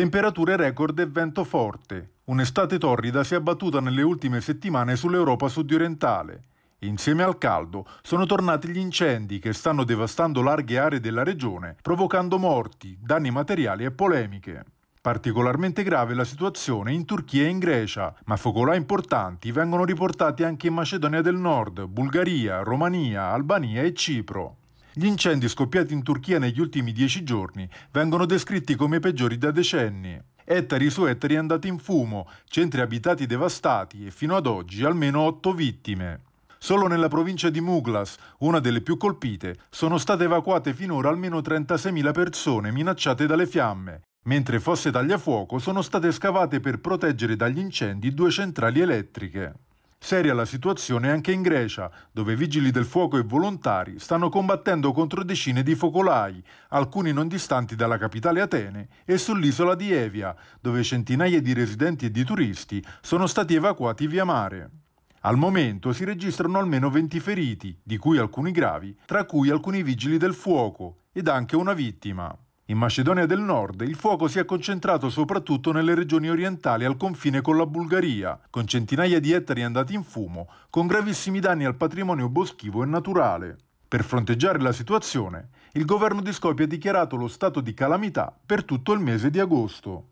Temperature record e vento forte. Un'estate torrida si è abbattuta nelle ultime settimane sull'Europa sudorientale. Insieme al caldo sono tornati gli incendi che stanno devastando larghe aree della regione, provocando morti, danni materiali e polemiche. Particolarmente grave la situazione in Turchia e in Grecia, ma focolai importanti vengono riportati anche in Macedonia del Nord, Bulgaria, Romania, Albania e Cipro. Gli incendi scoppiati in Turchia negli ultimi dieci giorni vengono descritti come i peggiori da decenni. Ettari su ettari andati in fumo, centri abitati devastati e fino ad oggi almeno otto vittime. Solo nella provincia di Muglas, una delle più colpite, sono state evacuate finora almeno 36.000 persone minacciate dalle fiamme, mentre fosse tagliafuoco sono state scavate per proteggere dagli incendi due centrali elettriche. Seria la situazione anche in Grecia, dove vigili del fuoco e volontari stanno combattendo contro decine di focolai, alcuni non distanti dalla capitale Atene, e sull'isola di Evia, dove centinaia di residenti e di turisti sono stati evacuati via mare. Al momento si registrano almeno 20 feriti, di cui alcuni gravi, tra cui alcuni vigili del fuoco, ed anche una vittima. In Macedonia del Nord il fuoco si è concentrato soprattutto nelle regioni orientali al confine con la Bulgaria, con centinaia di ettari andati in fumo, con gravissimi danni al patrimonio boschivo e naturale. Per fronteggiare la situazione, il governo di Skopje ha dichiarato lo stato di calamità per tutto il mese di agosto.